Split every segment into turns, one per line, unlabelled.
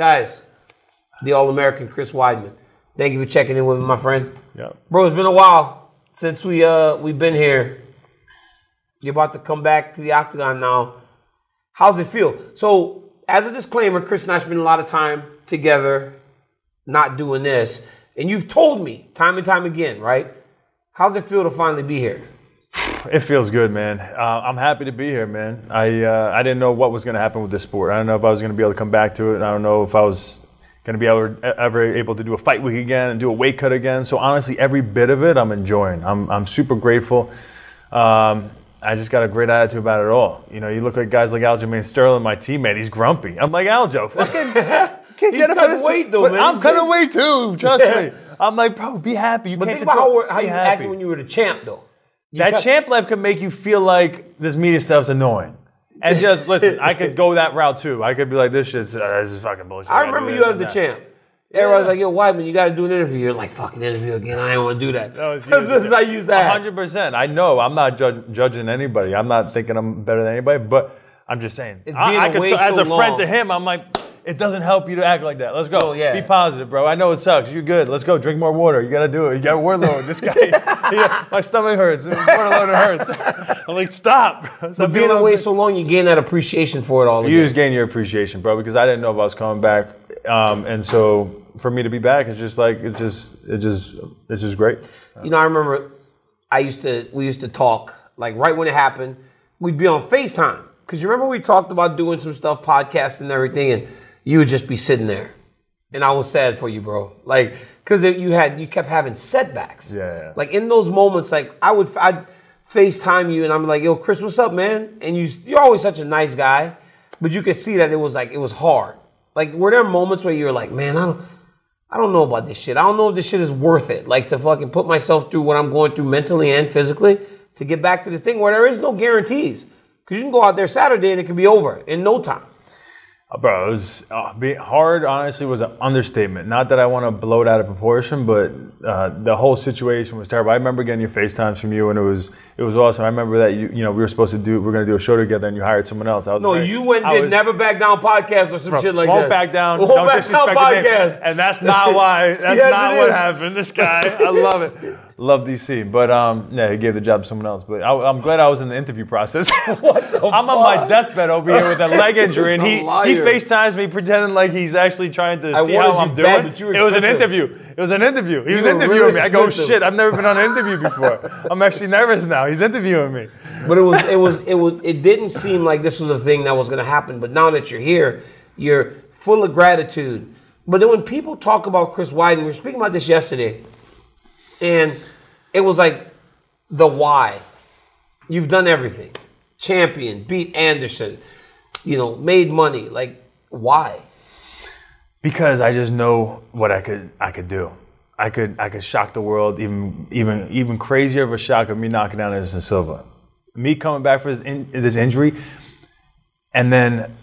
Guys, the All American Chris Weidman. Thank you for checking in with me, my friend.
Yeah.
Bro, it's been a while since we uh we've been here. You're about to come back to the octagon now. How's it feel? So, as a disclaimer, Chris and I spend a lot of time together, not doing this. And you've told me time and time again, right? How's it feel to finally be here?
It feels good, man. Uh, I'm happy to be here, man. I uh, I didn't know what was going to happen with this sport. I don't know if I was going to be able to come back to it. I don't know if I was going to be ever, ever able to do a fight week again and do a weight cut again. So honestly, every bit of it, I'm enjoying. I'm I'm super grateful. Um, I just got a great attitude about it all. You know, you look at guys like Aljamain Sterling, my teammate. He's grumpy. I'm like Aljo, fucking.
Can't He's get cutting weight though, man.
I'm cutting weight too. Trust me. I'm like, bro, be happy. You
but
think
about how, how you happy. acted when you were the champ, though.
You that cut- champ life can make you feel like this media stuff's annoying. And just listen, I could go that route too. I could be like, this shit's uh, this is fucking bullshit.
I remember you as the that. champ. Everybody's like, yo, Weidman, you got to do an interview. You're like, fucking interview again. I don't want to do that. No, it's I use that.
100%. I know. I'm not judge, judging anybody. I'm not thinking I'm better than anybody, but I'm just saying. I, I could, t- so as a long. friend to him, I'm like, it doesn't help you to act like that. Let's go. Oh, yeah. Be positive, bro. I know it sucks. You're good. Let's go. Drink more water. You got to do it. You got warlord. This guy, yeah, my stomach hurts. Warlord hurts. I'm like, stop. stop
but being away so long, you gain that appreciation for it all.
You again. just gain your appreciation, bro, because I didn't know if I was coming back, um, and so for me to be back, it's just like it's just it just it's just great.
You know, I remember I used to we used to talk like right when it happened. We'd be on Facetime because you remember we talked about doing some stuff, podcasting and everything, and you would just be sitting there. And I was sad for you, bro. Like, cause you had, you kept having setbacks.
Yeah, yeah.
Like in those moments, like I would, I'd FaceTime you and I'm like, yo, Chris, what's up, man? And you, you're always such a nice guy, but you could see that it was like, it was hard. Like, were there moments where you were like, man, I don't, I don't know about this shit. I don't know if this shit is worth it. Like to fucking put myself through what I'm going through mentally and physically to get back to this thing where there is no guarantees. Cause you can go out there Saturday and it can be over in no time.
Uh, bro, it was uh, hard. Honestly, was an understatement. Not that I want to blow it out of proportion, but uh, the whole situation was terrible. I remember getting your FaceTimes from you, and it was it was awesome. I remember that you you know we were supposed to do we are to do a show together, and you hired someone else.
no, very, you went and did was, Never Back Down podcast or some bro, shit like
won't
that.
Back down.
Won't
don't
back down podcast.
And that's not why. That's yes, not what happened. This guy, I love it. Love DC, but um, yeah, he gave the job to someone else. But I, am glad I was in the interview process.
what the
I'm on my deathbed over here with a leg injury, and he he. FaceTimes me pretending like he's actually trying to
I
see how I'm doing.
bad, were
it was an interview. It was an interview. He
You
was interviewing
really
me. I go, shit, I've never been on an interview before. I'm actually nervous now. He's interviewing me.
But it was it was it was it didn't seem like this was a thing that was going to happen. But now that you're here, you're full of gratitude. But then when people talk about Chris Weidman, we were speaking about this yesterday, and it was like the why. You've done everything, champion, beat Anderson, you know, made money. Like why?
Because I just know what I could I could do. I could I could shock the world even even even crazier of a shock of me knocking down Anderson Silva. Me coming back for this, in, this injury, and then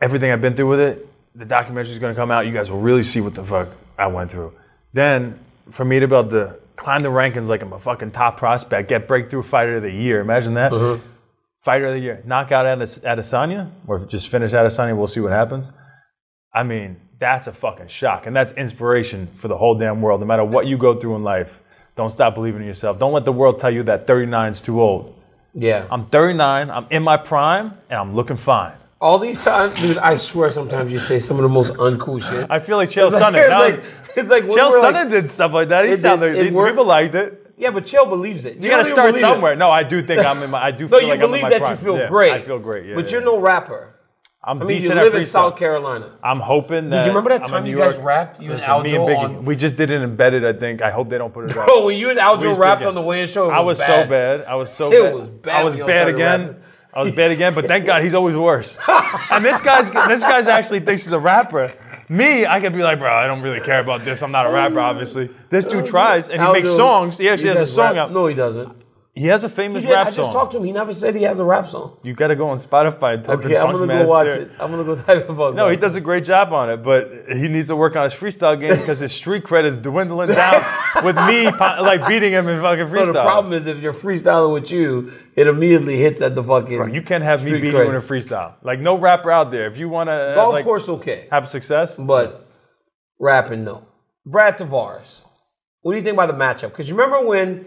everything I've been through with it. The documentary is going to come out. You guys will really see what the fuck I went through. Then for me to be able to climb the rankings like I'm a fucking top prospect, get breakthrough fighter of the year. Imagine that. Uh-huh. Fighter of the year, knockout out Ades- Adesanya, or just finish Adesanya. We'll see what happens. I mean, that's a fucking shock. And that's inspiration for the whole damn world. No matter what you go through in life, don't stop believing in yourself. Don't let the world tell you that 39 is too old.
Yeah.
I'm 39, I'm in my prime, and I'm looking fine.
All these times, dude, I swear sometimes you say some of the most uncool shit.
I feel like Chael
It's like-
Sonnen.
it's like- it's like
Chael
we're like-
Sonnen did stuff like that. He
It
sounded,
it
he- people liked it.
Yeah, but Chael believes it.
You,
don't
gotta start
believe it.
somewhere. No, I do think I'm in my. I do
No,
feel
you
like I'm in
believe
my
that
prime.
you feel
Yeah,
great.
I feel great. Yeah,
but
yeah.
you're no rapper.
I'm
I mean, you live
at
in. South Carolina.
I'm hoping that.
Do you remember that time you guys rapped? You and
Listen, me and Biggie.
on-
We just did it embedded. I think. I hope they don't put it.
Bro, when you and Aljo rapped on the weigh-in show, it
I
was bad.
so bad. I was so
It
bad.
was bad
I was bad again. I was bad again, but thank God he's always worse. and this guy's this guy's actually thinks he's a rapper. Me, I could be like, bro, I don't really care about this. I'm not a rapper, obviously. This dude tries and he makes songs. He actually has a
does
song
rap.
out.
No, he doesn't.
He has a famous
He did.
rap
I just talked to him. He never said he had the rap song.
You gotta go on Spotify and type
Okay,
in
I'm gonna go watch it. I'm gonna go type it up.
No, he does a great job on it, but he needs to work on his freestyle game because his street cred is dwindling down with me like beating him in fucking
No,
freestyle.
the problem is if you're freestyling with you, it immediately hits at the fucking.
Bro, you can't have me
street
beat
cred.
you in a freestyle. Like no rapper out there. If you want to uh,
Golf
like,
course, okay,
have success,
but rapping, no. Brad Tavares, what do you think about the matchup? Because you remember when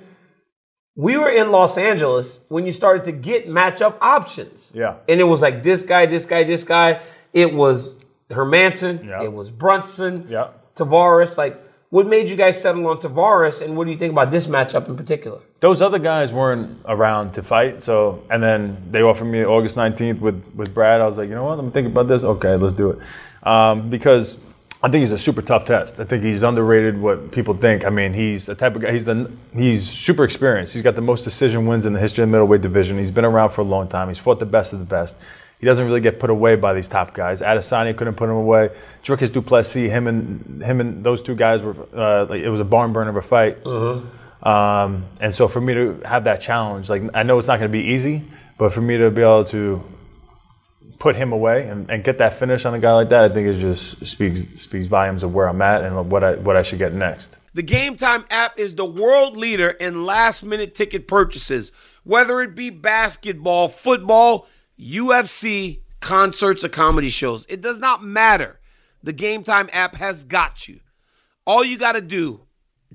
we were in Los Angeles when you started to get matchup options.
Yeah.
And it was like this guy, this guy, this guy. It was Hermansson.
Yeah.
It was Brunson.
Yeah.
Tavares. Like, what made you guys settle on Tavares? And what do you think about this matchup in particular?
those other guys weren't around to fight. So, and then they offered me August 19th with, with Brad. I was like, you know what? I'm thinking about this. Okay, let's do it. Um, because I think he's a super tough test. I think he's underrated what people think. I mean, he's the type of guy, he's the, he's super experienced. He's got the most decision wins in the history of the middleweight division. He's been around for a long time. He's fought the best of the best. He doesn't really get put away by these top guys. Adesanya couldn't put him away. Dricus du Plessis, him and him and those two guys were uh, like it was a barn burner of a fight. Um, and so for me to have that challenge, like I know it's not going to be easy, but for me to be able to put him away and, and get that finish on a guy like that, I think it just speaks speaks volumes of where I'm at and what I what I should get next.
The Game Time app is the world leader in last minute ticket purchases, whether it be basketball, football, UFC, concerts, or comedy shows. It does not matter. The Game Time app has got you. All you got to do,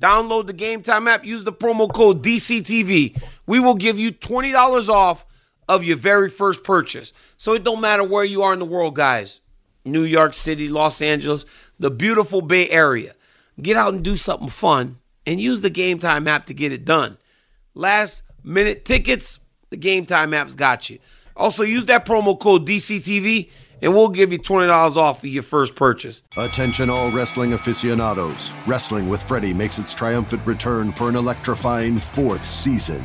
download the Game Time app, use the promo code DCTV. We will give you $20 off of your very first purchase. So it don't matter where you are in the world, guys. New York City, Los Angeles, the beautiful Bay Area. Get out and do something fun and use the Game Time app to get it done. Last minute tickets, the Game Time app's got you. Also, use that promo code DCTV and we'll give you $20 off of your first purchase.
Attention, all wrestling aficionados. Wrestling with Freddie makes its triumphant return for an electrifying fourth season.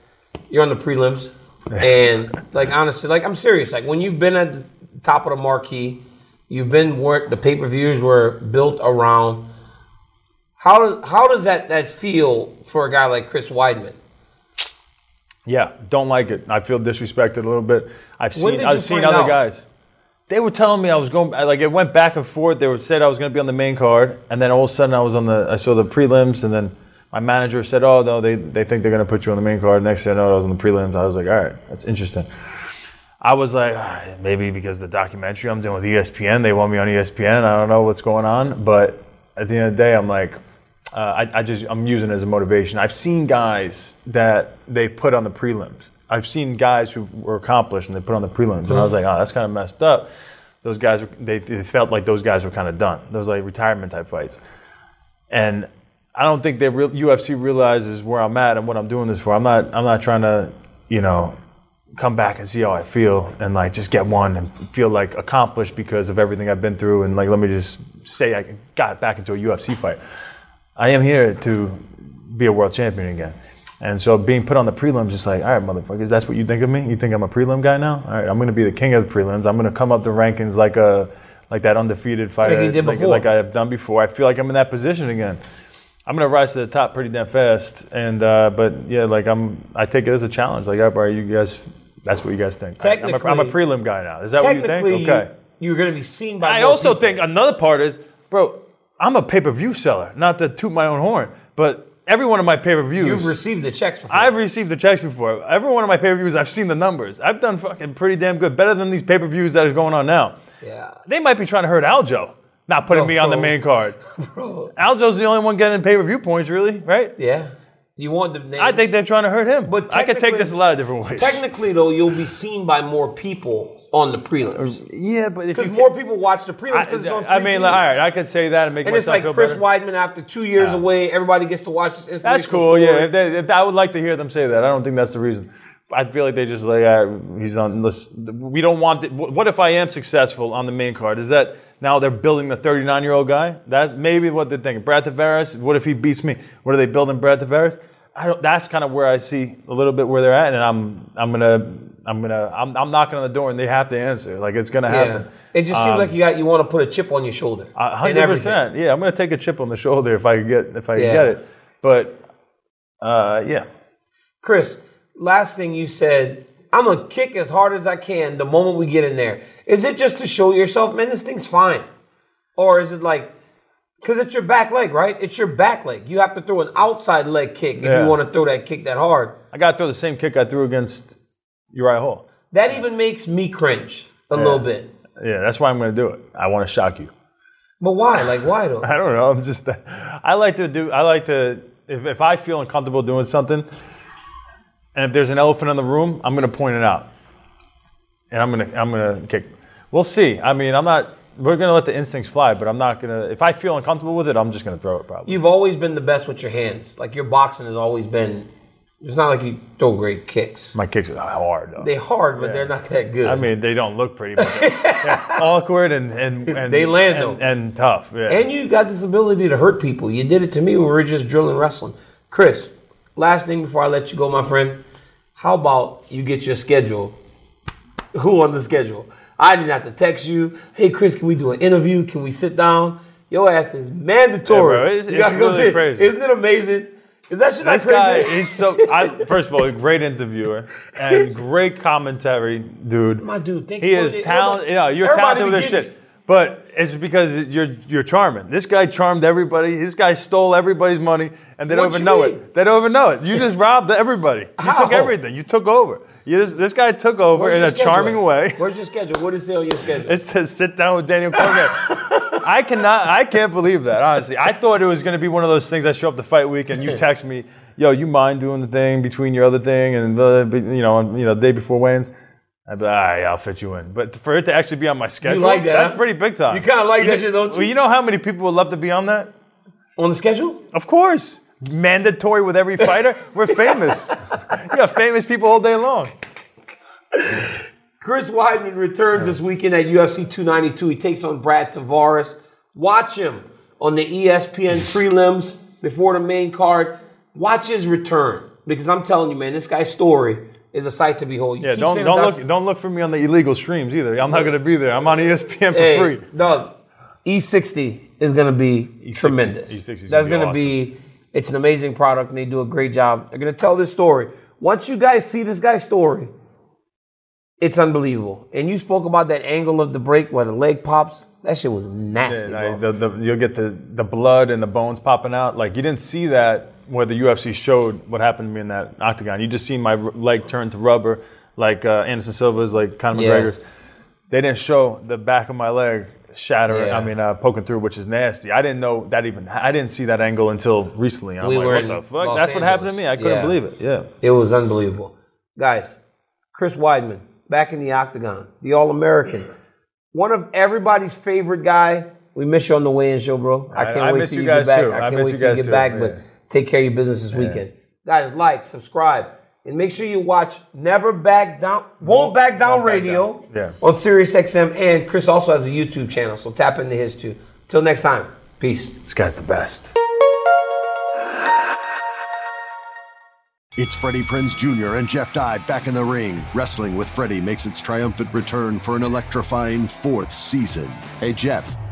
You're on the prelims. And like honestly, like I'm serious. Like when you've been at the top of the marquee, you've been where the pay-per-views were built around. How does how does that that feel for a guy like Chris Weidman?
Yeah, don't like it. I feel disrespected a little bit. I've seen I've seen other
out?
guys. They were telling me I was going like it went back and forth. They were said I was going to be on the main card, and then all of a sudden I was on the I saw the prelims, and then my manager said, "Oh no, they they think they're to put you on the main card." Next thing I know, I was on the prelims. I was like, "All right, that's interesting." I was like, "Ah, maybe because the documentary I'm doing with ESPN, they want me on ESPN. I don't know what's going on, but at the end of the day, I'm like, uh, I, I just I'm using it as a motivation. I've seen guys that they put on the prelims. I've seen guys who were accomplished and they put on the prelims, and I was like, oh, that's kind of messed up. Those guys, they, they felt like those guys were kind of done. Those like retirement type fights, and I don't think they real, UFC realizes where I'm at and what I'm doing this for. I'm not I'm not trying to you know come back and see how I feel and like just get one and feel like accomplished because of everything I've been through and like let me just say I got back into a UFC fight. I am here to be a world champion again. And so being put on the prelims is like, all right, motherfuckers, that's what you think of me? You think I'm a prelim guy now? All right, I'm going to be the king of the prelims. I'm going to come up the rankings like a like that undefeated fighter,
did
like, like I have done before. I feel like I'm in that position again. I'm to rise to the top pretty damn fast. And uh, but yeah, like I'm, I take it as a challenge. Like, all right, you guys, that's what you guys think. I'm a, I'm a prelim guy now. Is that what you think? Okay.
you're to be seen by.
I also
people.
think another part is, bro, I'm a pay-per-view seller. Not to toot my own horn, but every one of my pay-per-views,
you've received the checks before.
I've received the checks before. Every one of my pay-per-views, I've seen the numbers. I've done fucking pretty damn good, better than these pay-per-views that are going on now.
Yeah.
They might be trying to hurt Aljo, not putting
Bro,
me on the main card. Aljo's the only one getting pay-per-view points, really, right?
Yeah. You want the names.
I think they're trying to hurt him.
But
I could take this a lot of different ways.
Technically, though, you'll be seen by more people on the prelims.
Yeah, but if
because more people watch the prelims because it's on
I mean, like, all right, I could say that and make
and it's like Chris
better.
Weidman after two years
Yeah.
away, everybody gets to watch this.
That's cool. Yeah, if they, if I would like to hear them say that. I don't think that's the reason. I feel like they just like uh, he's on. Listen, we don't want. The, what if I am successful on the main card? Is that now they're building the 39 year old guy? That's maybe what they're thinking. Brad Tavares. What if he beats me? What are they building Brad Tavares? I don't, that's kind of where I see a little bit where they're at, and I'm I'm gonna I'm gonna I'm, I'm knocking on the door, and they have to answer. Like it's gonna
Yeah.
happen.
It just seems
Um,
like you got you want to put a chip on your shoulder.
a hundred percent. Yeah, I'm gonna take a chip on the shoulder if I can get if I
Yeah.
get it. But Uh, yeah.
Chris, last thing you said, I'm gonna kick as hard as I can the moment we get in there. Is it just to show yourself, man, this thing's fine? Or is it like, because it's your back leg, right? It's your back leg. You have to throw an outside leg kick if
Yeah.
you want to throw that kick that hard.
I got to throw the same kick I threw against Uriah Hall.
That even makes me cringe a
Yeah.
little bit.
Yeah, that's why I'm going to do it. I want to shock you.
But why? Like, why though?
I don't know. I'm just. I like to do. I like to. If, if I feel uncomfortable doing something, and if there's an elephant in the room, I'm going to point it out, and I'm going to. I'm going to kick. We'll see. I mean, I'm not. We're going to let the instincts fly, but I'm not going to. If I feel uncomfortable with it, I'm just going to throw it. Probably.
You've always been the best with your hands. Like your boxing has always been. It's not like you throw great kicks.
My kicks are hard. Though.
They're hard, but
Yeah.
they're not that good.
I mean, they don't look pretty, but they're, they're awkward and and, and
They land,
and,
though.
and tough. Yeah.
And you got this ability to hurt people. You did it to me when we were just drilling wrestling. Chris, last thing before I let you go, my friend. How about you get your schedule? Who on the schedule? I didn't have to text you. Hey, Chris, can we do an interview? Can we sit down? Your ass is mandatory.
Yeah, bro, it's-
You gotta
it's
go
really
sit.
crazy.
Isn't it amazing? Is that shit
This guy, he's so. I, first of all, a great interviewer and great commentary, dude.
My dude, thank
he
you.
is talented. Yeah, you're talented with this shit. But it's because you're you're charming. This guy charmed everybody. This guy stole everybody's money, and they don't
What
even
you
know
mean?
it. They don't even know it. You just robbed everybody. You
How?
took everything. You took over. You just, this guy took over
Where's
in
your
a
schedule?
charming way.
Where's your schedule? What does it say on your schedule?
It says sit down with Daniel Cormier. I cannot, I can't believe that, honestly. I thought it was going to be one of those things I show up the fight week and you text me, yo, you mind doing the thing between your other thing and, the you know, you know, the day before weigh-ins? I'd be like, all right, I'll fit you in. But for it to actually be on my schedule,
like that,
that's
huh?
pretty big time.
You kinda like that shit, don't you?
Well, you know how many people would love to be on that?
On the schedule?
Of course. Mandatory with every fighter. We're famous. you got famous people all day long.
Chris Weidman returns this weekend at UFC 292. He takes on Brad Tavares. Watch him on the ESPN prelims before the main card. Watch his return because I'm telling you, man, this guy's story is a sight to behold. You
Yeah, don't don't look don't look for me on the illegal streams either. I'm not going to be there. I'm on ESPN for
Hey,
free.
dog, E60 is going to be
E
tremendous.
E60
That's going to be, it's an amazing product and they do a great job. They're going to tell this story. Once you guys see this guy's story, it's unbelievable. And you spoke about that angle of the break where the leg pops. That shit was nasty,
Yeah,
bro.
I- the, the, you'll get the, the blood and the bones popping out. Like you didn't see that where the UFC showed what happened to me in that octagon. You just seen my r- leg turn to rubber, like uh, Anderson Silva's, like Conor
Yeah.
McGregor's. They didn't show the back of my leg shattering.
Yeah.
I mean, uh, poking through, which is nasty. I didn't know that even. I didn't see that angle until recently. I'm
We
like,
were
what the fuck?
Los
That's what happened to me. I couldn't
Yeah.
believe it. Yeah.
It was unbelievable. Guys, Chris Weidman, back in the octagon, the All American. One of everybody's favorite guy. We miss you on the weigh-in show, bro. I
I-
can't
I
wait
miss
till
you
you get back.
too.
I
I
can't
miss
wait till you get
too,
back,
yeah.
but take care of your business this
Yeah.
weekend. Guys, like, subscribe, and make sure you watch Never Back Down, Won't Back Down Radio
Yeah.
on Sirius XM. And Chris also has a YouTube channel, so tap into his too. Till next time, peace.
This guy's the best.
It's Freddie Prinze Jr. and Jeff Dye back in the ring. Wrestling with Freddie makes its triumphant return for an electrifying fourth season. Hey, Jeff,